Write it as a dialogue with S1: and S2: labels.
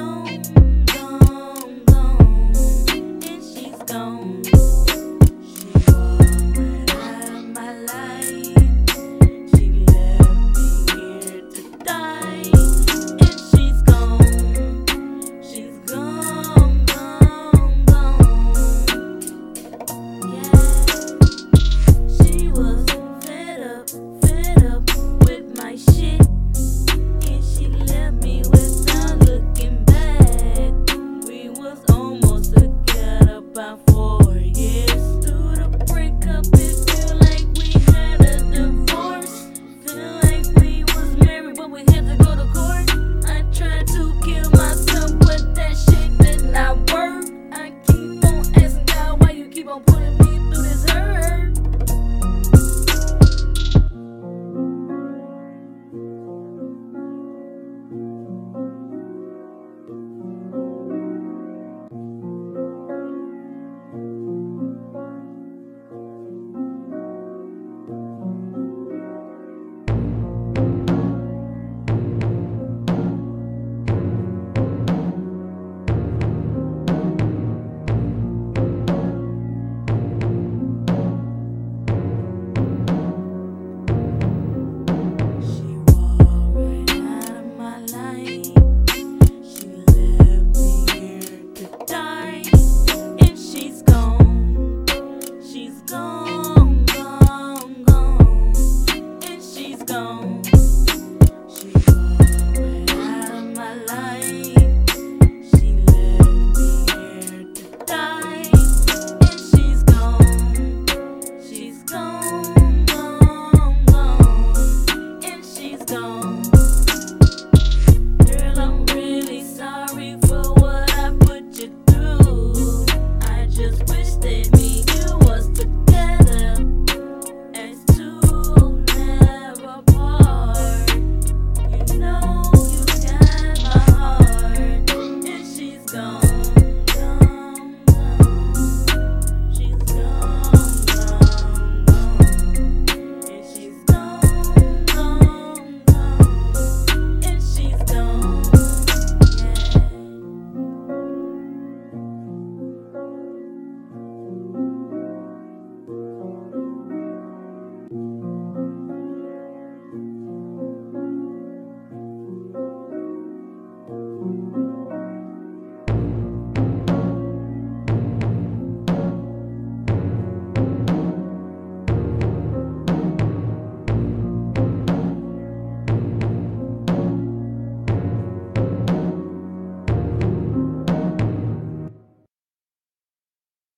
S1: zone.